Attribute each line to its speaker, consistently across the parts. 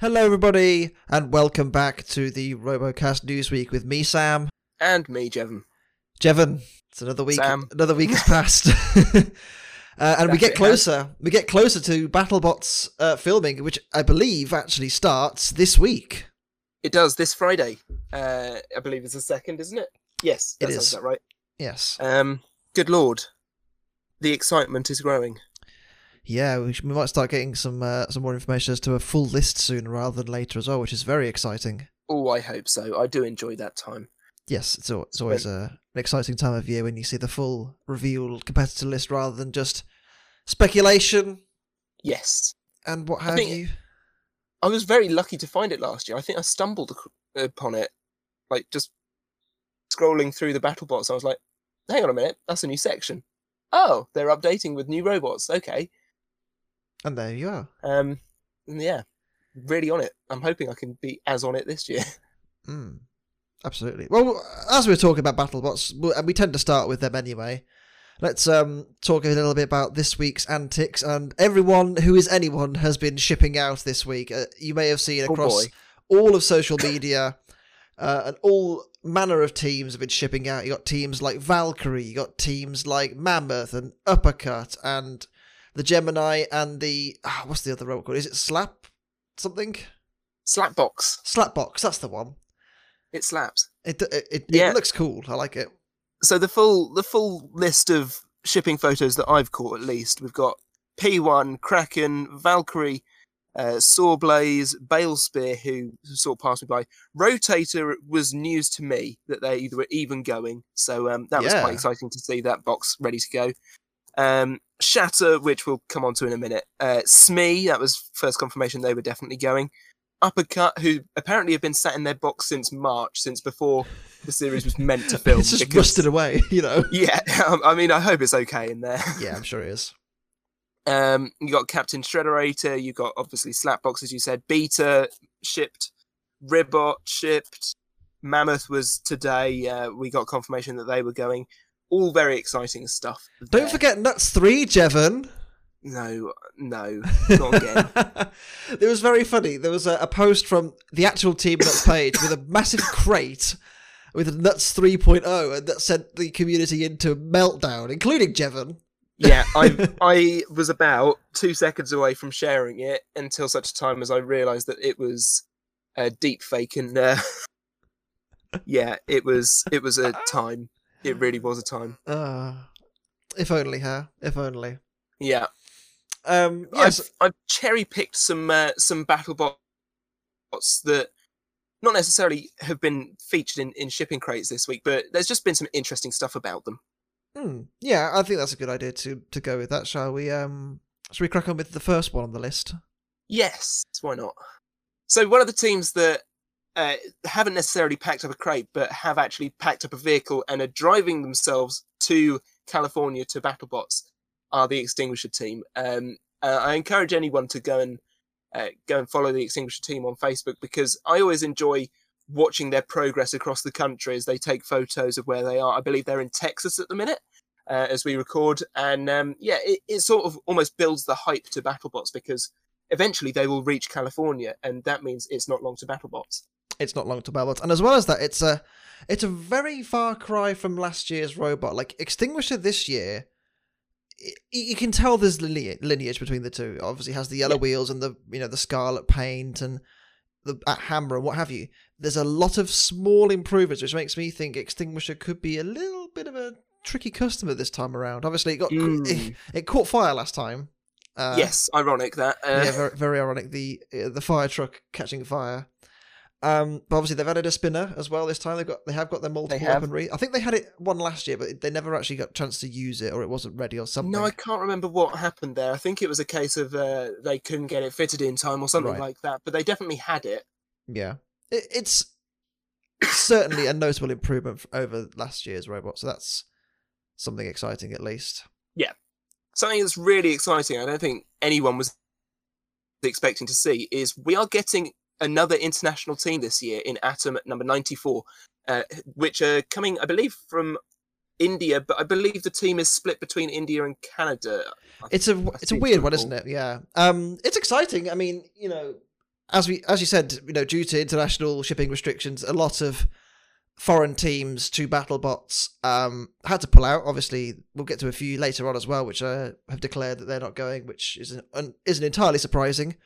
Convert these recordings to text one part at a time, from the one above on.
Speaker 1: Hello, everybody, and welcome back to the RoboCast Newsweek with me, Sam.
Speaker 2: And me, Jevan.
Speaker 1: Jevan, it's another week.
Speaker 2: Sam.
Speaker 1: Another week has passed, uh, and we get
Speaker 2: it,
Speaker 1: closer. We get closer to BattleBots uh, filming, which I believe actually starts this week.
Speaker 2: It does this Friday. Uh, I believe it's the second, isn't it? Yes,
Speaker 1: It
Speaker 2: that sounds
Speaker 1: is.
Speaker 2: about right.
Speaker 1: Yes.
Speaker 2: Um, good lord, the excitement is growing.
Speaker 1: Yeah, we, sh- we might start getting some uh, some more information as to a full list sooner rather than later as well, which is very exciting.
Speaker 2: Oh, I hope so. I do enjoy that time.
Speaker 1: Yes, it's, it's always a, an exciting time of year when you see the full revealed competitor list rather than just speculation
Speaker 2: Yes,
Speaker 1: and what
Speaker 2: I
Speaker 1: have
Speaker 2: think-
Speaker 1: you.
Speaker 2: I was very lucky to find it last year. I think I stumbled upon it, like just scrolling through the battle bots. I was like, "Hang on a minute, that's a new section." Oh, they're updating with new robots. Okay.
Speaker 1: And there you are.
Speaker 2: Um, yeah, really on it. I'm hoping I can be as on it this year.
Speaker 1: Mm, absolutely. Well, as we we're talking about BattleBots, and we tend to start with them anyway. Let's um, talk a little bit about this week's antics, and everyone who is anyone has been shipping out this week. Uh, you may have seen
Speaker 2: Oh,
Speaker 1: across
Speaker 2: boy.
Speaker 1: all of social media, uh, and all manner of teams have been shipping out. You got teams like Valkyrie, you got teams like Mammoth and Uppercut, and the Gemini, and the ah, what's the other robot called? Is it Slap something?
Speaker 2: Slapbox.
Speaker 1: Slapbox. That's the one.
Speaker 2: It slaps.
Speaker 1: It it, it,
Speaker 2: Yeah.
Speaker 1: it looks cool. I like it.
Speaker 2: so the full the full list of shipping photos that I've caught at least we've got P1, Kraken, Valkyrie, uh, Sawblaze, Balespear, who sort of passed me by. Rotator was news to me that they either were even going, so um, that was quite exciting to see that box ready to go. Um, Shatter, which we'll come on to in a minute. Uh, Smee, that was first confirmation they were definitely going. Uppercut, who apparently have been sat in their box since March, since before the series was meant to film.
Speaker 1: it's just
Speaker 2: because-
Speaker 1: rusted away, you know.
Speaker 2: yeah, um, I mean, I hope it's okay in there.
Speaker 1: yeah, I'm sure it is.
Speaker 2: Um, you got Captain Shrederator, you got obviously Slapbox, as you said, Beta shipped, Ribbot shipped, Mammoth was today. Uh, we got confirmation that they were going. All very exciting stuff.
Speaker 1: Don't forget Nuts Three, Jevan.
Speaker 2: No, no, not again.
Speaker 1: it was very funny. There was a, a post from the actual Team Nuts page with a massive crate with a Nuts 3.0 and that sent the community into meltdown, including Jevan.
Speaker 2: yeah, I I was about two seconds away from sharing it until such a time as I realised that it was a deep fake, and uh, yeah, it was it was a time. It really was a time.
Speaker 1: Uh, if only, huh? If only.
Speaker 2: Yeah,
Speaker 1: Um,
Speaker 2: I've,
Speaker 1: yes,
Speaker 2: I've cherry picked some uh, some battle bots that not necessarily have been featured in, in shipping crates this week, but there's just been some interesting stuff about them.
Speaker 1: Hmm. yeah, I think that's a good idea to to go with that. Shall we? Um, shall we crack on with the first one on the list?
Speaker 2: Yes, why not? So one of the teams that uh, haven't necessarily packed up a crate, but have actually packed up a vehicle and are driving themselves to California to BattleBots are the Extinguisher team. Um, uh, I encourage anyone to go and uh, go and follow the Extinguisher team on Facebook because I always enjoy watching their progress across the country as they take photos of where they are. I believe they're in Texas at the minute. Uh, as we record, and um, yeah, it, it sort of almost builds the hype to BattleBots because eventually they will reach California, and that means it's not long to BattleBots.
Speaker 1: It's not long to BattleBots, and as well as that, it's a it's a very far cry from last year's robot. Like Extinguisher this year, y- you can tell there's lineage, lineage between the two. It obviously, has the yellow
Speaker 2: Yeah.
Speaker 1: wheels and the you know the scarlet paint and the uh, hammer and what have you. There's a lot of small improvements, which makes me think Extinguisher could be a little bit of a tricky customer this time around. Obviously, it got it,
Speaker 2: Mm.
Speaker 1: it caught fire last time. Uh,
Speaker 2: yes, ironic that. Uh,
Speaker 1: yeah, very, very ironic. The uh, the fire truck catching fire. Um, but obviously they've added a spinner as well this time. They've got they have got their multiple weaponry. I think they had it one last year, but they never actually got a chance to use it, or it wasn't ready, or something.
Speaker 2: no, I can't remember what happened there. I think it was a case of uh, they couldn't get it fitted in time or something
Speaker 1: Right.
Speaker 2: like that. But they definitely had it.
Speaker 1: Yeah, it, it's certainly a notable improvement over last year's robot. So that's something exciting, at least.
Speaker 2: Yeah, something that's really exciting. I don't think anyone was expecting to see is we are getting another international team this year in Atom at number ninety four, uh, which are coming, I believe, from India, but I believe the team is split between India and Canada. I
Speaker 1: It's a it's a weird one, isn't it? Yeah. Um, it's exciting. I mean, you know, as we as you said, you know, due to international shipping restrictions, a lot of foreign teams to BattleBots um, had to pull out. Obviously, we'll get to a few later on as well, which uh, have declared that they're not going, which isn't un- isn't entirely surprising.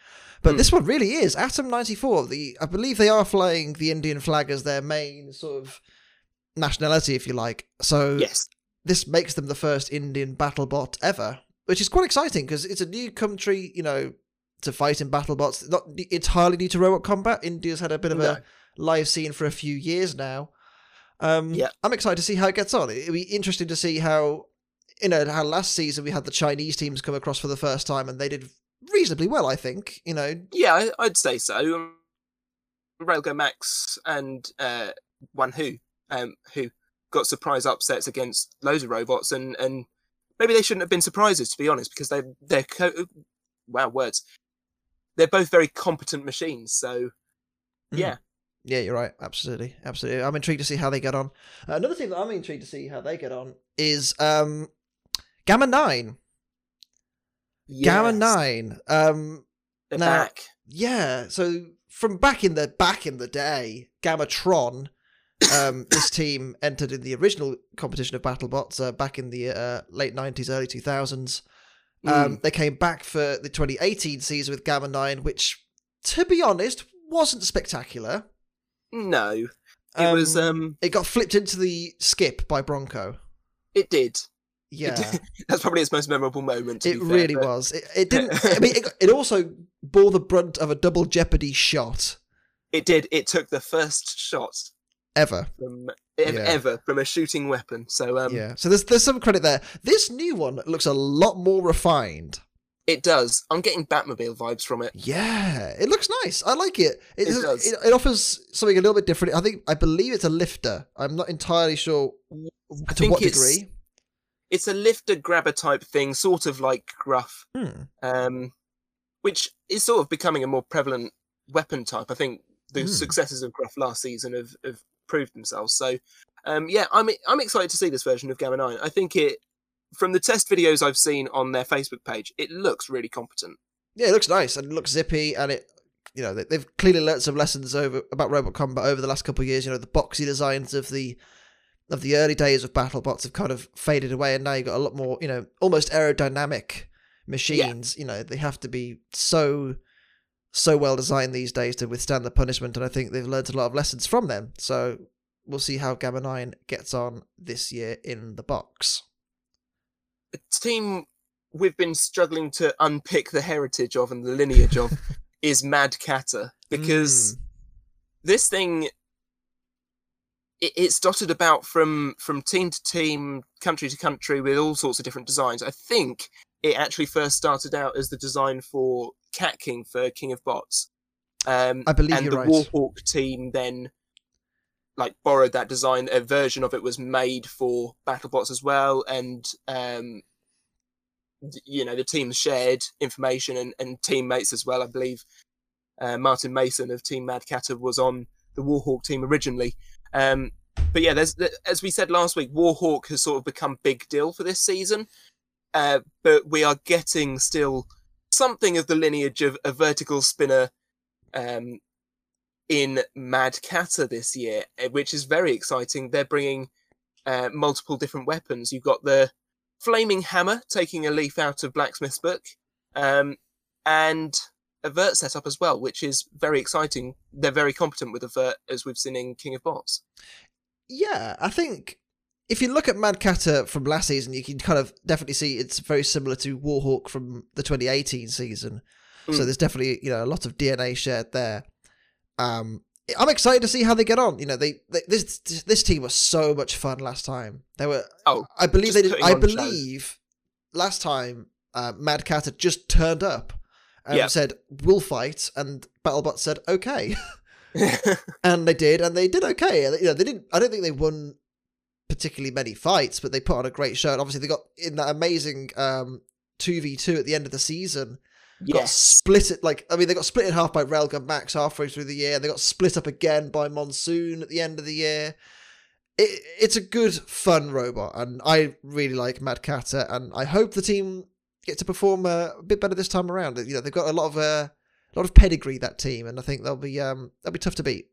Speaker 1: But
Speaker 2: Hmm.
Speaker 1: this one really is Atom ninety four. The I believe they are flying the Indian flag as their main sort of nationality, if you like. So
Speaker 2: Yes.
Speaker 1: this makes them the first Indian BattleBot ever, which is quite exciting because it's a new country, you know, to fight in BattleBots. Not entirely new to robot combat. India's had a bit of
Speaker 2: No.
Speaker 1: a live scene for a few years now. Um,
Speaker 2: Yeah.
Speaker 1: I'm excited to see how it gets on. It'll be interesting to see how, you know, how last season we had the Chinese teams come across for the first time and they did reasonably well. I think, you know,
Speaker 2: Yeah, I'd say so. Railgun Max and uh, One Who, um, who got surprise upsets against loads of robots, and and maybe they shouldn't have been surprises to be honest, because they they're co- wow words. They're both very competent machines, so
Speaker 1: Mm.
Speaker 2: yeah,
Speaker 1: Yeah, you're right. Absolutely, absolutely. I'm intrigued to see how they get on. Uh, another thing that I'm intrigued to see how they get on is um, Gamma Nine. Gamma Nine. Um,
Speaker 2: they're
Speaker 1: now-
Speaker 2: back.
Speaker 1: yeah. So from back in the back in the day, Gammatron. Um, this team entered in the original competition of BattleBots uh, back in the uh, late 90s, early 2000s. Um,
Speaker 2: Mm.
Speaker 1: They came back for the 2018 season with Gamma 9, which, to be honest, wasn't spectacular.
Speaker 2: No, it was. Um,
Speaker 1: It got flipped into the skip by Bronco.
Speaker 2: it did. It
Speaker 1: Yeah,
Speaker 2: did. That's probably its most memorable moment.
Speaker 1: It
Speaker 2: fair,
Speaker 1: really
Speaker 2: but
Speaker 1: was. It, it didn't. I mean, it, it also bore the brunt of a double jeopardy shot
Speaker 2: It did. It took the first shot
Speaker 1: ever.
Speaker 2: from ev-
Speaker 1: Yeah.
Speaker 2: ever from a shooting weapon. So um,
Speaker 1: yeah. So there's there's some credit there. This new one looks a lot more refined.
Speaker 2: It does. I'm getting Batmobile vibes from it.
Speaker 1: Yeah, it looks nice. I like it. It,
Speaker 2: It does.
Speaker 1: it, it offers something a little bit different. I think I believe it's a lifter. I'm not entirely sure
Speaker 2: I
Speaker 1: to what
Speaker 2: it's
Speaker 1: degree.
Speaker 2: it's a lifter grabber type thing, sort of like Gruff,
Speaker 1: Hmm.
Speaker 2: um, which is sort of becoming a more prevalent weapon type. I think the
Speaker 1: Hmm.
Speaker 2: successes of Gruff last season have, have proved themselves. So um, yeah, I'm I'm excited to see this version of Gamma Nine. I think it from the test videos I've seen on their Facebook page, it looks really competent.
Speaker 1: Yeah, it looks nice and it looks zippy, and it, you know, they- they've clearly learnt some lessons over about robot combat over the last couple of years. You know, the boxy designs of the of the early days of BattleBots have kind of faded away, and now you've got a lot more, you know, almost aerodynamic machines. You know, they have to be so so well designed these days to withstand the punishment, and I think they've learnt a lot of lessons from them. So we'll see how Gamma Nine gets on this year in the box.
Speaker 2: A team we've been struggling to unpick the heritage of and the lineage of is Mad Catter because
Speaker 1: Mm.
Speaker 2: this thing it, it's dotted about from from team to team, country to country with all sorts of different designs. I think it actually first started out as the design for Cat King for King of Bots. Um,
Speaker 1: I believe
Speaker 2: and the
Speaker 1: right.
Speaker 2: Warhawk team then like borrowed that design. A version of it was made for BattleBots as well, and um, you know the teams shared information and, and teammates as well. I believe uh, Martin Mason of Team Mad Catter was on the Warhawk team originally. Um, but yeah, there's as we said last week, Warhawk has sort of become big deal for this season. Uh, but we are getting still something of the lineage of a vertical spinner um, in Mad Catter this year, eh, which is very exciting. They're bringing uh, multiple different weapons. You've got the flaming hammer, taking a leaf out of Blacksmith's book, um, and a vert setup as well, which is very exciting. They're very competent with a vert, as we've seen in King of Bots.
Speaker 1: Yeah, I think if you look at Mad Catter from last season, you can kind of definitely see it's very similar to Warhawk from the 2018 season. So
Speaker 2: Mm.
Speaker 1: there's definitely you know a lot of DNA shared there. Um, I'm excited to see how they get on. You know, they, they this this team was so much fun last time. They were.
Speaker 2: Oh,
Speaker 1: I believe they did. I believe last time uh, Mad Catter just turned up and
Speaker 2: Yeah.
Speaker 1: said we'll fight, and BattleBot said okay. and they did, and they did okay. You know, they didn't. I don't think they won particularly many fights, but they put on a great show. And obviously, they got in that amazing um two v two at the end of the season. Got
Speaker 2: yes.
Speaker 1: split it like I mean, they got split in half by Railgun Max halfway through the year. and They got split up again by Monsoon at the end of the year. It, it's a good, fun robot, and I really like Mad Catter, and I hope the team get to perform uh, a bit better this time around. You know, they've got a lot of uh, a lot of pedigree that team, and I think they'll be um they'll be tough to beat.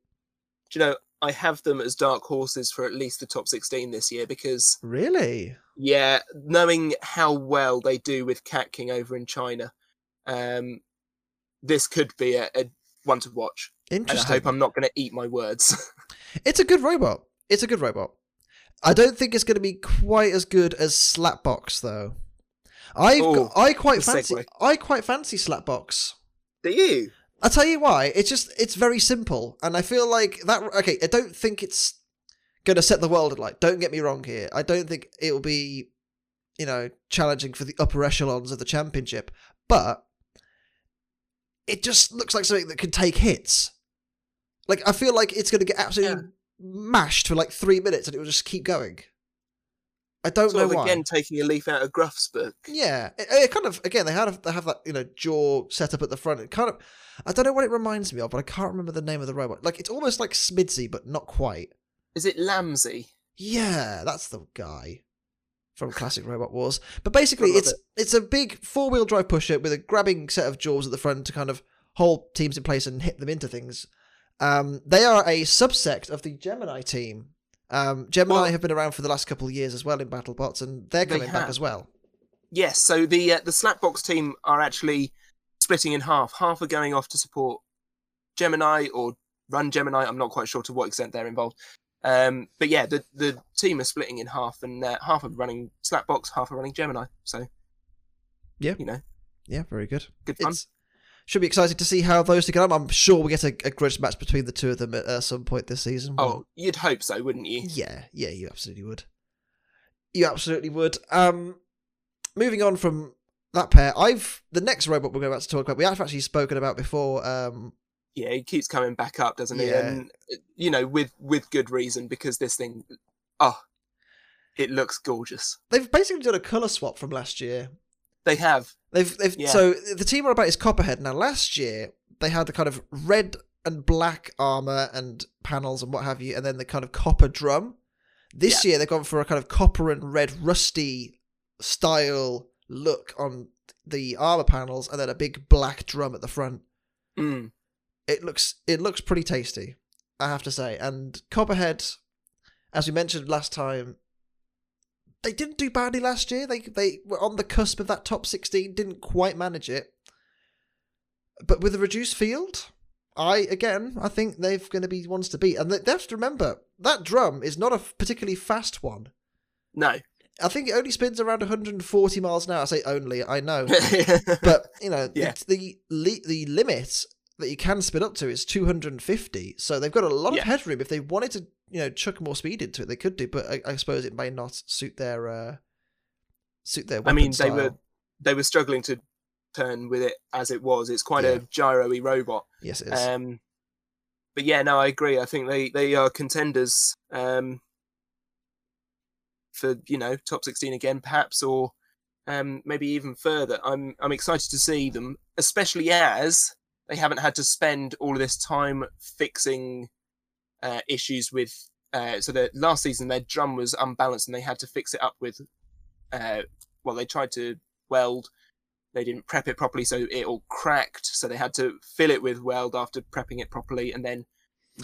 Speaker 2: Do you know? I have them as dark horses for at least the top 16 this year because,
Speaker 1: Really?
Speaker 2: yeah, knowing how well they do with Cat King over in China, um, this could be a, a one to watch. And I hope I'm not going to eat my words.
Speaker 1: It's a good robot. It's a good robot. I don't think it's going to be quite as good as Slapbox though. I I quite fancy
Speaker 2: segue.
Speaker 1: I quite fancy Slapbox.
Speaker 2: do you?
Speaker 1: I'll tell you why. It's just it's very simple, and I feel like that. Okay, I don't think it's gonna set the world alight. Don't get me wrong here. I don't think it will be, you know, challenging for the upper echelons of the championship, but it just looks like something that could take hits. Like I feel like it's gonna get absolutely mashed for like three minutes, and it will just keep going. I don't
Speaker 2: Sort
Speaker 1: know
Speaker 2: of
Speaker 1: why.
Speaker 2: again taking a leaf out of Gruff's book.
Speaker 1: Yeah, it, it kind of again they have they have that you know jaw set up at the front. It kind of I don't know what it reminds me of, but I can't remember the name of the robot. Like it's almost like Smidsy, but not quite.
Speaker 2: Is it Lamsey?
Speaker 1: Yeah, that's the guy from Classic Robot Wars. But basically, it's
Speaker 2: it.
Speaker 1: it's a big four wheel drive pusher with a grabbing set of jaws at the front to kind of hold teams in place and hit them into things. Um, they are a subsect of the Gemini team. Um, Gemini
Speaker 2: Well-
Speaker 1: have been around for the last couple of years as well in BattleBots, and they're
Speaker 2: They
Speaker 1: coming back as well.
Speaker 2: Yes. So the uh, the Slapbox team are actually splitting in half. Half are going off to support Gemini or run Gemini. I'm not quite sure to what extent they're involved. Um, but yeah, the the team are splitting in half, and uh, half are running Slapbox, half are running Gemini. So
Speaker 1: Yeah.
Speaker 2: you know,
Speaker 1: Yeah, very good.
Speaker 2: good fun.
Speaker 1: It's should be exciting to see how those two get on. I'm sure we get a, a grudge match between the two of them at uh, some point this season.
Speaker 2: Oh, you'd hope so, wouldn't you?
Speaker 1: yeah, yeah, you absolutely would. You absolutely would. Um, moving on from that pair, I've the next robot we're about to talk about. We have actually spoken about before. Um,
Speaker 2: Yeah, he keeps coming back up, doesn't he?
Speaker 1: Yeah.
Speaker 2: And you know, with with good reason because this thing, oh, it looks gorgeous.
Speaker 1: they've basically done a color swap from last year.
Speaker 2: They have.
Speaker 1: They've they've
Speaker 2: Yeah.
Speaker 1: so the team are about is Copperhead now. Last year they had the kind of red and black armor and panels and what have you, and then the kind of copper drum. This year they've gone for a kind of copper and red rusty style look on the armor panels, and then a big black drum at the front.
Speaker 2: Mm.
Speaker 1: It looks it looks pretty tasty, I have to say. And Copperhead, as we mentioned last time, they didn't do badly last year. They they were on the cusp of that top sixteen, didn't quite manage it. But with a reduced field, I again I think they're going to be ones to beat. And they have to remember that drum is not a particularly fast one.
Speaker 2: No.
Speaker 1: I think it only spins around 140 miles an hour. I say only, I know, but you know
Speaker 2: Yeah.
Speaker 1: the the, the limit that you can spin up to is 250 so they've got a lot
Speaker 2: Yeah.
Speaker 1: of headroom if they wanted to you know chuck more speed into it they could do but i, I suppose it may not suit their uh suit their
Speaker 2: I mean, they
Speaker 1: style.
Speaker 2: were they were struggling to turn with it as it was. It's quite
Speaker 1: Yeah.
Speaker 2: a gyro-y robot.
Speaker 1: yes it is
Speaker 2: Um, but yeah, no, I agree. I think they they are contenders um, for you know top sixteen again, perhaps, or um, maybe even further. I'm I'm excited to see them, especially as they haven't had to spend all of this time fixing uh, issues with. Uh, so the last season their drum was unbalanced and they had to fix it up with. Uh, well, they tried to weld they didn't prep it properly, so it all cracked. So they had to fill it with weld after prepping it properly, and then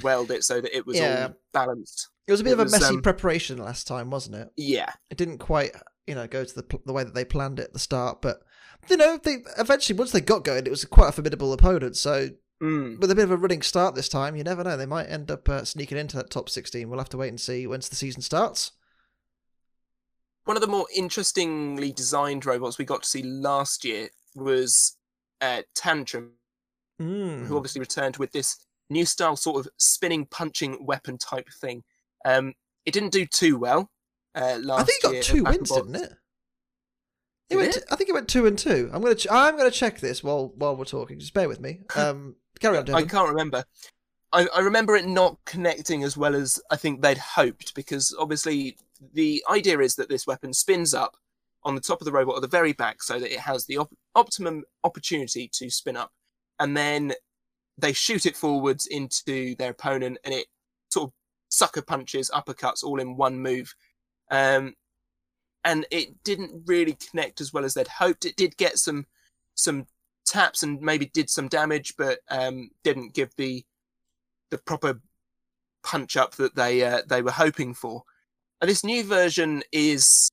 Speaker 2: weld it so that it was
Speaker 1: Yeah.
Speaker 2: all balanced.
Speaker 1: it was a bit
Speaker 2: it
Speaker 1: of a
Speaker 2: was,
Speaker 1: messy
Speaker 2: um,
Speaker 1: preparation last time wasn't it
Speaker 2: Yeah,
Speaker 1: it didn't quite you know go to the pl- the way that they planned it at the start but you know they eventually once they got going it was quite a formidable opponent so
Speaker 2: mm.
Speaker 1: with a bit of a running start this time you never know they might end up uh, sneaking into that top 16 we'll have to wait and see once the season starts
Speaker 2: one of the more interestingly designed robots we got to see last year was uh, Tantrum,
Speaker 1: mm.
Speaker 2: who obviously returned with this new style sort of spinning punching weapon type thing. Um, it didn't do too well. Uh, last
Speaker 1: I think it got two wins, didn't it? It went. I think it went two and two. I'm gonna. Ch- I'm gonna check this while while we're talking. Just bear with me. Um, carry on,
Speaker 2: I can't remember. I, I remember it not connecting as well as I think they'd hoped because obviously the idea is that this weapon spins up on the top of the robot at the very back so that it has the op- optimum opportunity to spin up, and then they shoot it forwards into their opponent, and it sort of sucker punches, uppercuts, all in one move. Um, and it didn't really connect as well as they'd hoped. It did get some some taps and maybe did some damage, but um, didn't give the the proper punch up that they uh, they were hoping for. And this new version is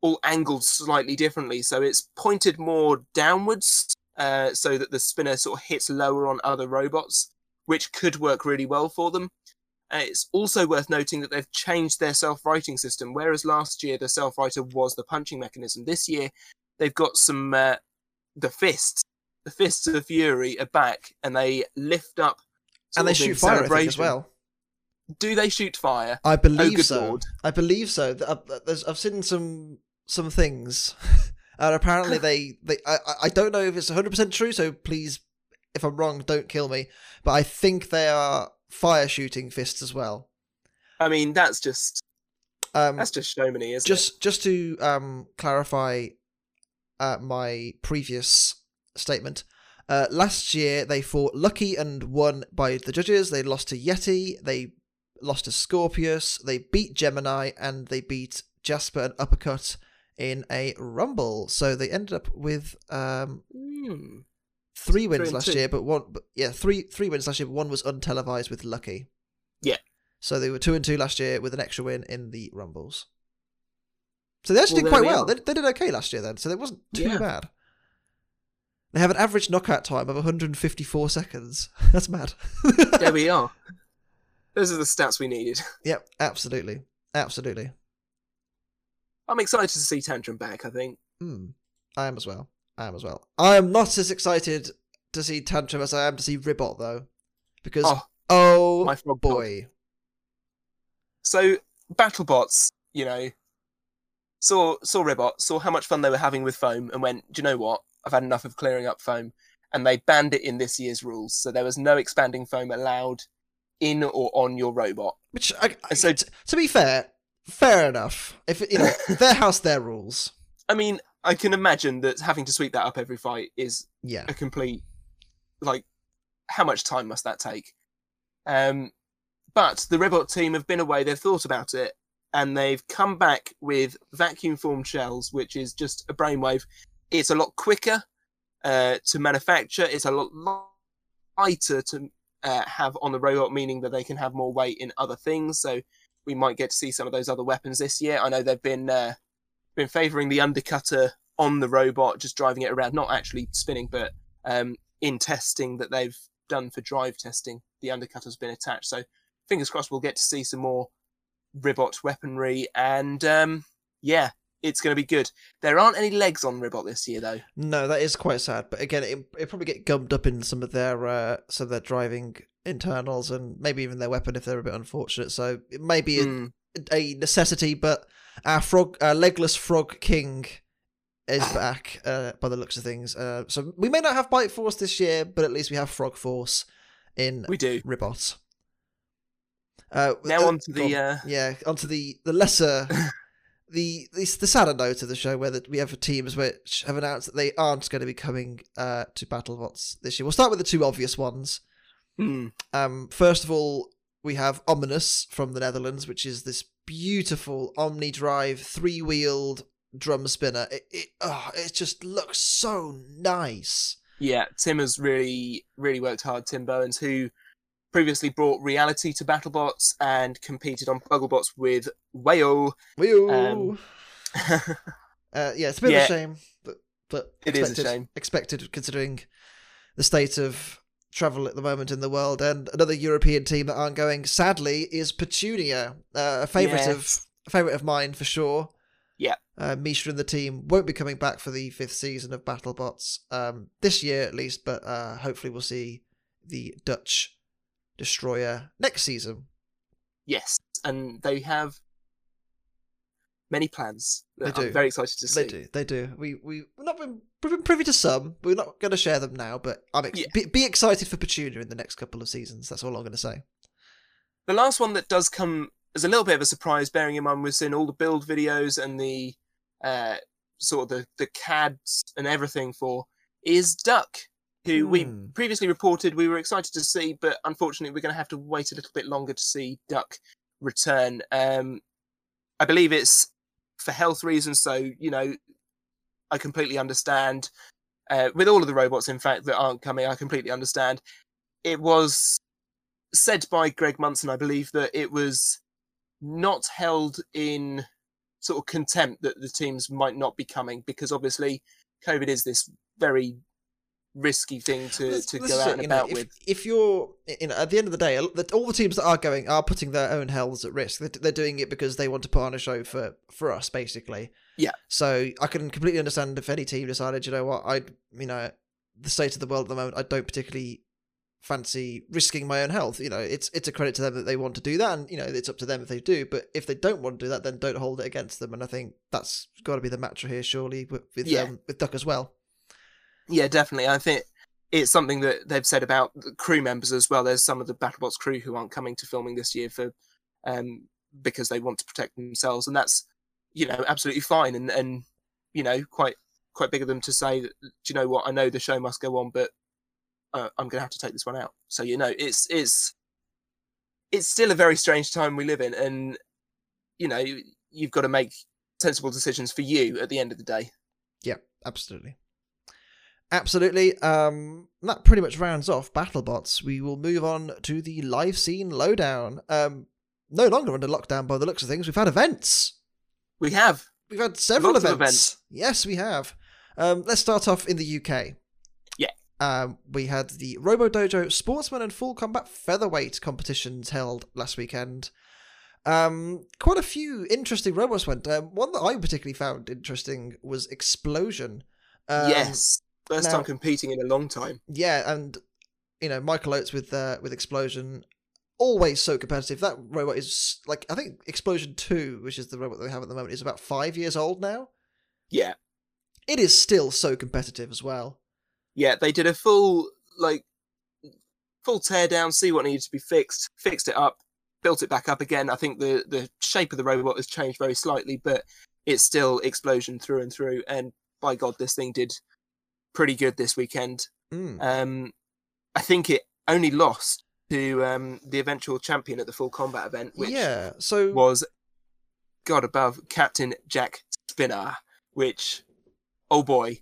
Speaker 2: all angled slightly differently, so it's pointed more downwards, uh, so that the spinner sort of hits lower on other robots, which could work really well for them. Uh, it's also worth noting that they've changed their self writing system. Whereas last year the self writer was the punching mechanism, this year they've got some uh, the fists. The fists of fury are back, and they lift up.
Speaker 1: and they
Speaker 2: sort of in
Speaker 1: shoot fire as well.
Speaker 2: Do they shoot fire?
Speaker 1: I believe
Speaker 2: good
Speaker 1: so.
Speaker 2: lord.
Speaker 1: I believe so. I've, I've seen some some things, and apparently they they I, I- don't know if it's 100 percent true. So please, if I'm wrong, don't kill me. But I think they are fire shooting fists as well.
Speaker 2: I mean, that's just
Speaker 1: Um,
Speaker 2: that's just showmany, isn't it?
Speaker 1: just just to um clarify uh, my previous statement. Uh, last year they fought Lucky and won by the judges. They lost to Yeti. They lost to Skorpios. They beat Gemini and they beat Jasper and Uppercut in a rumble. So they ended up with um
Speaker 2: Hmm.
Speaker 1: Three wins
Speaker 2: and
Speaker 1: last
Speaker 2: two.
Speaker 1: year, but one but yeah three three wins last year. But one was untelevised with Lucky.
Speaker 2: Yeah.
Speaker 1: So they were two and two last year with an extra win in the rumbles. So they actually
Speaker 2: Well,
Speaker 1: did quite
Speaker 2: we
Speaker 1: well. They, they did okay last year then, so it wasn't too
Speaker 2: Yeah.
Speaker 1: bad. They have an average knockout time of 154 seconds. That's mad.
Speaker 2: there we are. Those are the stats we needed.
Speaker 1: yep, absolutely, absolutely.
Speaker 2: I'm excited to see Tantrum back. I think.
Speaker 1: Hmm. I am as well. I am as well. I am not as excited to see Tantrum as I am to see Ribbot though, because
Speaker 2: Oh,
Speaker 1: oh,
Speaker 2: my
Speaker 1: boy,
Speaker 2: So BattleBots, you know, saw saw Ribbot, saw how much fun they were having with foam, and went, do you know what? I've had enough of clearing up foam, and they banned it in this year's rules. So there was no expanding foam allowed in or on your robot.
Speaker 1: which I, I-
Speaker 2: so-
Speaker 1: t- to be fair, fair enough. If you know their house, their rules.
Speaker 2: I mean, I can imagine that having to sweep that up every fight is
Speaker 1: Yeah,
Speaker 2: a complete like how much time must that take? Um but the Ribbot team have been away they've thought about it and they've come back with vacuum formed shells which is just a brainwave. It's a lot quicker uh, to manufacture it's a lot lighter to uh, have on the robot meaning that they can have more weight in other things. So we might get to see some of those other weapons this year. I know they've been uh, been favoring the undercutter on the robot just driving it around not actually spinning but um, in testing that they've done for drive testing, the undercut has been attached. So fingers crossed we'll get to see some more Ribbot weaponry. And um, yeah, it's going to be good. There aren't any legs on Ribbot this year, though.
Speaker 1: no, that is quite sad. But again, it it probably get gummed up in some of their uh, some of their driving internals and maybe even their weapon if they're a bit unfortunate. So it may be a,
Speaker 2: Hmm.
Speaker 1: a necessity, but our frog, our legless frog king, is back uh, by the looks of things. Uh, so we may not have Bite Force this year, but at least we have Frog Force in
Speaker 2: We do.
Speaker 1: Ribbot. Uh,
Speaker 2: Now
Speaker 1: uh,
Speaker 2: on to the.
Speaker 1: on.
Speaker 2: Uh,
Speaker 1: yeah, onto the the lesser, the the the sadder note of the show, where that we have teams which have announced that they aren't going to be coming uh, to BattleBots this year. We'll start with the two obvious ones.
Speaker 2: hmm,
Speaker 1: Um, first of all, we have Ominous from the Netherlands, which is this beautiful Omni Drive three wheeled drum spinner. It it, oh, it just looks so nice.
Speaker 2: yeah, Tim has really, really worked hard. Tim Bowens, who previously brought reality to BattleBots and competed on BuggleBots with Whale.
Speaker 1: Wheel.
Speaker 2: Um,
Speaker 1: uh, yeah, it's a bit
Speaker 2: yeah.
Speaker 1: of a shame, but but
Speaker 2: It is a shame.
Speaker 1: Expected considering the state of travel at the moment in the world, and another European team that aren't going. Sadly, is Petunia, uh, a favorite
Speaker 2: Yes.
Speaker 1: of a favorite of mine for sure.
Speaker 2: Yeah.
Speaker 1: Uh, Misha and the team won't be coming back for the fifth season of BattleBots um, this year at least, but uh, hopefully we'll see the Dutch destroyer next season.
Speaker 2: yes, and they have many plans.
Speaker 1: They
Speaker 2: that
Speaker 1: do.
Speaker 2: I'm very excited to see.
Speaker 1: They do. They do. We we we've not been we've been privy to some. We're not going to share them now, but I'm ex-
Speaker 2: Yeah.
Speaker 1: be, be excited for Petunia in the next couple of seasons. That's all I'm going to say.
Speaker 2: The last one that does come as a little bit of a surprise, bearing in mind we've seen all the build videos and the uh, sort of the, the CADs and everything for, is Duck, who we
Speaker 1: Hmm.
Speaker 2: previously reported we were excited to see, but unfortunately we're going to have to wait a little bit longer to see Duck return. Um, I believe it's for health reasons, so, you know, I completely understand. uh, with all of the robots, in fact, that aren't coming. I completely understand. It was said by Greg Munson, I believe, that it was not held in sort of contempt that the teams might not be coming because obviously COVID is this very risky thing to, to
Speaker 1: this
Speaker 2: go out and
Speaker 1: know,
Speaker 2: about
Speaker 1: if,
Speaker 2: with.
Speaker 1: If you're, you know, at the end of the day, all the teams that are going are putting their own healths at risk. They're, they're doing it because they want to put on a show for for us, basically.
Speaker 2: Yeah.
Speaker 1: So I can completely understand if any team decided, you know what, I, you know, the state of the world at the moment, I don't particularly fancy risking my own health. You know, it's it's a credit to them that they want to do that, and you know, it's up to them if they do. But if they don't want to do that, then don't hold it against them. And I think that's got to be the mantra here, surely, with with,
Speaker 2: Yeah.
Speaker 1: um, with Duck as well.
Speaker 2: Yeah, definitely. I think it's something that they've said about the crew members as well. There's some of the BattleBots crew who aren't coming to filming this year for um because they want to protect themselves, and that's you know absolutely fine and and you know quite quite big of them to say that do you know what I know the show must go on, but uh, I'm going to have to take this one out. So you know it's it's it's still a very strange time we live in, and you know you've got to make sensible decisions for you at the end of the day.
Speaker 1: Yeah, absolutely. Absolutely. Um, that pretty much rounds off BattleBots. We will move on to the live scene lowdown. Um, no longer under lockdown by the looks of things. We've had events.
Speaker 2: We have
Speaker 1: We've had several
Speaker 2: Lots
Speaker 1: events.
Speaker 2: events.
Speaker 1: Yes, we have. Um, let's start off in the UK.
Speaker 2: Yeah.
Speaker 1: Um, we had the Robo Dojo Sportsman and Full Combat Featherweight competitions held last weekend. Um, quite a few interesting robots went. Um, one that I particularly found interesting was Explosion. Um,
Speaker 2: yes, first
Speaker 1: now-
Speaker 2: time competing in a long time.
Speaker 1: yeah, and you know Michael Oates with uh, with Explosion, always so competitive. That robot is like I think Explosion Two, which is the robot that we have at the moment, is about five years old now.
Speaker 2: Yeah,
Speaker 1: It is still so competitive as well.
Speaker 2: yeah. They did a full like full tear down, see what needed to be fixed, fixed it up, built it back up again. I think the the shape of the robot has changed very slightly, but it's still explosion through and through. And by God, this thing did pretty good this weekend.
Speaker 1: Mm.
Speaker 2: Um, I think it only lost to um, the eventual champion at the full combat event, which
Speaker 1: yeah, so
Speaker 2: was God above Captain Jack Spinner, which, oh boy,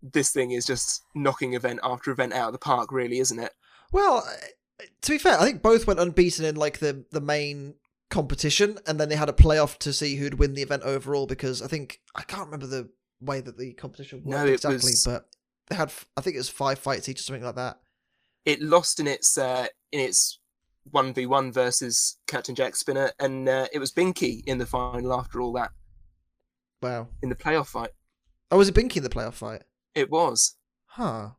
Speaker 2: this thing is just knocking event after event out of the park, really, isn't it?
Speaker 1: well, uh, to be fair, I think both went unbeaten in like the the main competition, and then they had a playoff to see who'd win the event overall. Because I think I can't remember the way that the competition worked
Speaker 2: No,
Speaker 1: exactly,
Speaker 2: was-
Speaker 1: but had I think it was five fights each or something like that.
Speaker 2: It lost in its uh, in its one v one versus Captain Jack Spinner, and uh, it was Binky in the final after all that
Speaker 1: Wow.
Speaker 2: in the playoff fight.
Speaker 1: Oh, was it Binky in the playoff fight?
Speaker 2: It was.
Speaker 1: Huh.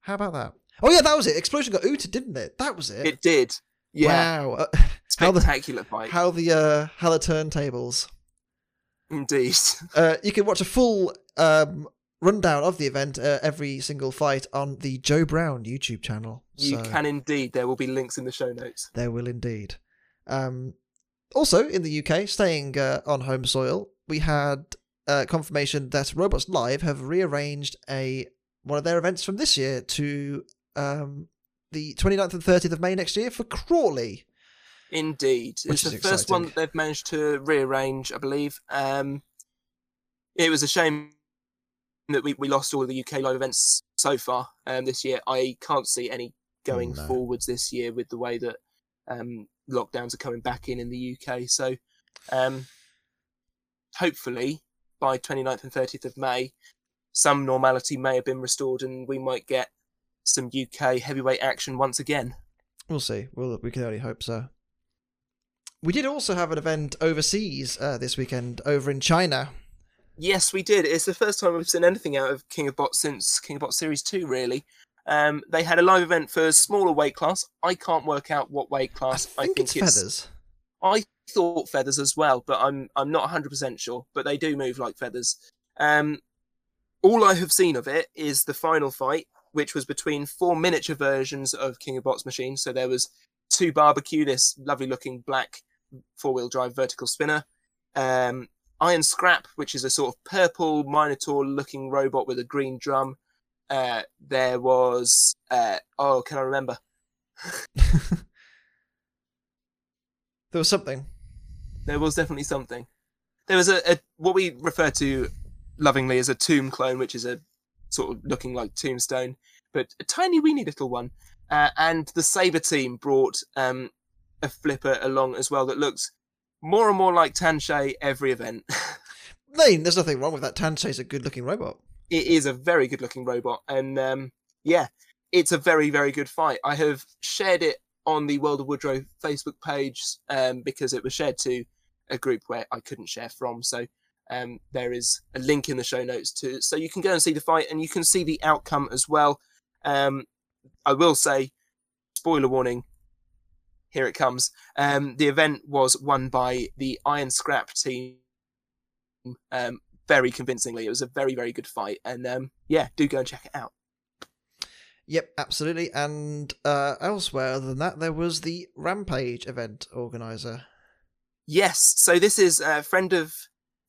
Speaker 1: How about that? Oh yeah, that was it. Explosion got ooted, didn't it? That was it.
Speaker 2: It did. Yeah,
Speaker 1: Wow. Uh, how the
Speaker 2: spectacular fight.
Speaker 1: how the uh how the turntables.
Speaker 2: Indeed.
Speaker 1: Uh, you can watch a full um rundown of the event, uh, every single fight on the Joe Brown YouTube channel.
Speaker 2: You
Speaker 1: So
Speaker 2: can indeed. There will be links in the show notes.
Speaker 1: there will indeed. Um, also in the UK, staying uh, on home soil, we had uh, confirmation that Robots Live have rearranged a one of their events from this year to um, the 29th and 30th of May next year for Crawley.
Speaker 2: Indeed,
Speaker 1: Which
Speaker 2: it's
Speaker 1: is
Speaker 2: the first one that they've managed to rearrange, I believe. Um, it was a shame that we, we lost all the UK live events so far um, this year. I can't see any going
Speaker 1: No.
Speaker 2: forwards this year with the way that um, lockdowns are coming back in in the UK. So um, hopefully by 29th and 30th of May, some normality may have been restored and we might get some UK heavyweight action once again.
Speaker 1: We'll see. Well, we can only hope so. We did also have an event overseas uh, this weekend over in China.
Speaker 2: Yes, we did. It's the first time we've seen anything out of King of Bot since King of Bot Series 2, really. Um, they had a live event for a smaller weight class. I can't work out what weight class.
Speaker 1: I think, it's, feathers.
Speaker 2: I thought feathers as well, but I'm I'm not 100% sure. But they do move like feathers. Um, all I have seen of it is the final fight, which was between four miniature versions of King of Bots machine. So there was two barbecue, this lovely looking black four wheel drive vertical spinner, um, Iron Scrap, which is a sort of purple Minotaur looking robot with a green drum. Uh, there was uh, oh, can I remember?
Speaker 1: There was something.
Speaker 2: There was definitely something. There was a, a what we refer to lovingly as a tomb clone, which is a sort of looking like Tombstone, but a tiny weeny little one. Uh, and the Saber team brought um, a flipper along as well that looks more and more like Tanshay every event.
Speaker 1: Lane, there's nothing wrong with that. Tanshay's a good looking robot.
Speaker 2: it is a very good looking robot, and um, yeah, it's a very very good fight. I have shared it on the World of Woodrow Facebook page um, because it was shared to a group where I couldn't share from. So um, there is a link in the show notes to so you can go and see the fight and you can see the outcome as well. Um, I will say, spoiler warning. Here it comes. Um, the event was won by the Iron Scrap team um, very convincingly. It was a very, very good fight. And um, yeah, do go and check it out.
Speaker 1: Yep, absolutely. And uh, elsewhere other than that, there was the Rampage event organizer.
Speaker 2: Yes. So this is a friend of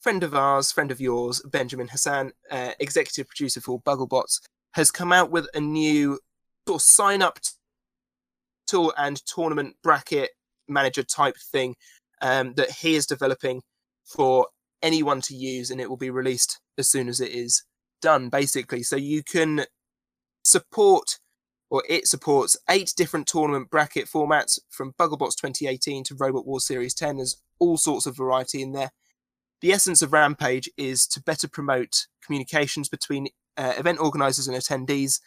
Speaker 2: friend of ours, friend of yours, Benjamin Hassan, uh, executive producer for Bugglebots, has come out with a new sort of sign up and tournament bracket manager type thing um, that he is developing for anyone to use, and it will be released as soon as it is done, basically. So you can support or it supports eight different tournament bracket formats from Bugglebots 2018 to Robot Wars Series 10. There's all sorts of variety in there. The essence of Rampage is to better promote communications between uh, event organizers and attendees.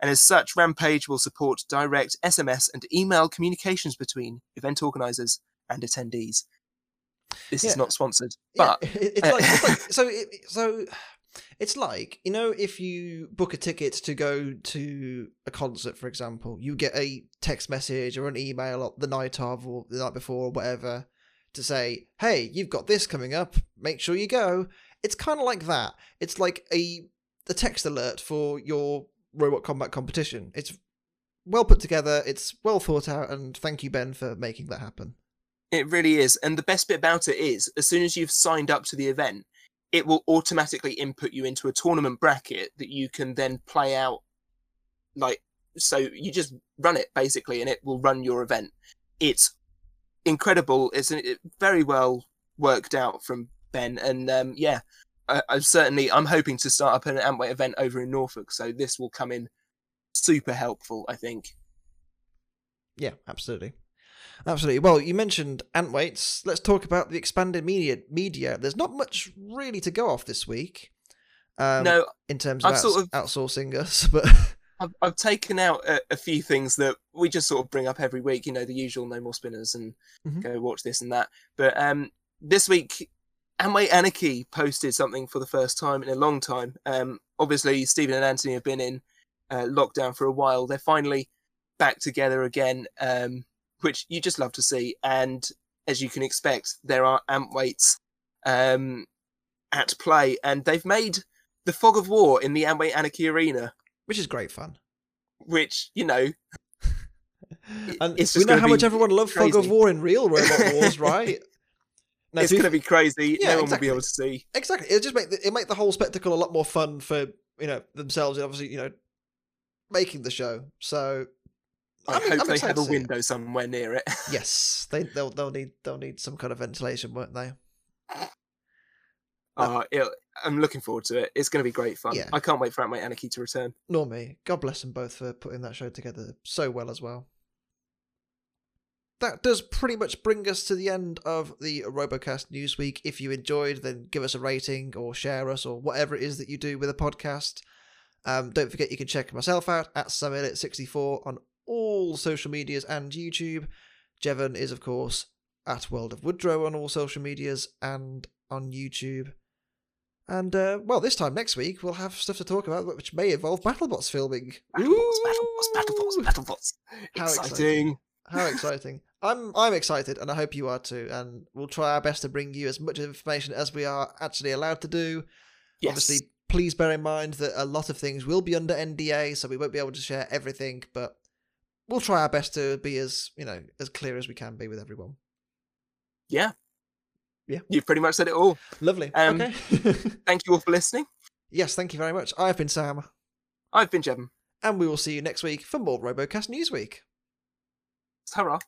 Speaker 2: And as such, Rampage will support direct SMS and email communications between event organizers and attendees. This
Speaker 1: Yeah.
Speaker 2: is not sponsored,
Speaker 1: Yeah,
Speaker 2: but
Speaker 1: it- it's like, it's like so. It, so it's like you know if you book a ticket to go to a concert, for example, you get a text message or an email the night of or the night before or whatever to say, "Hey, you've got this coming up. Make sure you go." It's kind of like that. It's like a a text alert for your robot combat competition. It's well put together. It's well thought out, and thank you, Ben, for making that happen.
Speaker 2: It really is. And the best bit about it is, as soon as you've signed up to the event, it will automatically input you into a tournament bracket that you can then play out. Like, so you just run it basically, and it will run your event. It's incredible. It's very well worked out from Ben. And um, yeah, I, I'm certainly, I'm hoping to start up an antweight event over in Norfolk. So this will come in super helpful, I think.
Speaker 1: Yeah, absolutely. Absolutely. Well, you mentioned ant weights. Let's talk about the expanded media. Media. There's not much really to go off this week. Um,
Speaker 2: no,
Speaker 1: in terms of,
Speaker 2: I've
Speaker 1: outs-
Speaker 2: sort of-
Speaker 1: outsourcing us, but
Speaker 2: I've, I've taken out a, a few things that we just sort of bring up every week. You know, the usual no more spinners and
Speaker 1: Mhm.
Speaker 2: go watch this and that. But um, this week, Antweight Anarchy posted something for the first time in a long time. Um, obviously, Stephen and Anthony have been in uh, lockdown for a while. They're finally back together again, um, which you just love to see. And as you can expect, there are ant weights um, at play, and they've made the fog of war in the Antweight Anarchy arena
Speaker 1: which is great fun.
Speaker 2: which you know
Speaker 1: And
Speaker 2: it's
Speaker 1: we know how much everyone loved Fog of. War in real Robot Wars, right? No,
Speaker 2: it's going to be crazy.
Speaker 1: Yeah,
Speaker 2: no one will
Speaker 1: exactly.
Speaker 2: be able to see.
Speaker 1: Exactly. It'll just make the, it make the whole spectacle a lot more fun for you know themselves and obviously you know making the show. So
Speaker 2: I
Speaker 1: I'm-
Speaker 2: hope
Speaker 1: I'm
Speaker 2: they have a
Speaker 1: see it.
Speaker 2: window somewhere near it.
Speaker 1: yes, they they'll they'll need they'll need some kind of ventilation, won't they?
Speaker 2: Uh, I'm looking forward to it. It's going to be great fun.
Speaker 1: Yeah.
Speaker 2: I can't wait for Antweight Anarchy to return.
Speaker 1: Nor me. God bless them both for putting that show together so well as well. That does pretty much bring us to the end of the Robocast Newsweek. If you enjoyed, then give us a rating or share us or whatever it is that you do with a podcast. Um, don't forget you can check myself out at Summit64 on all social medias and YouTube. Jevan is, of course, at World of Woodrow on all social medias and on YouTube. And, uh, well, this time next week, we'll have stuff to talk about, which may involve BattleBots filming.
Speaker 2: Battlebots, Battlebots, Battlebots, Battlebots.
Speaker 1: How
Speaker 2: Exciting.
Speaker 1: exciting. How exciting. I'm I'm excited and I hope you are too and we'll try our best to bring you as much information as we are actually allowed to do.
Speaker 2: Yes.
Speaker 1: Obviously, please bear in mind that a lot of things will be under NDA so we won't be able to share everything, but we'll try our best to be as, you know, as clear as we can be with everyone.
Speaker 2: Yeah.
Speaker 1: Yeah.
Speaker 2: You've pretty much said it all.
Speaker 1: Lovely.
Speaker 2: Um,
Speaker 1: okay.
Speaker 2: Thank you all for listening.
Speaker 1: yes, thank you very much. I've been Sam
Speaker 2: I've been Jevan.
Speaker 1: and we will see you next week for more Robocast Newsweek.
Speaker 2: Hurrah.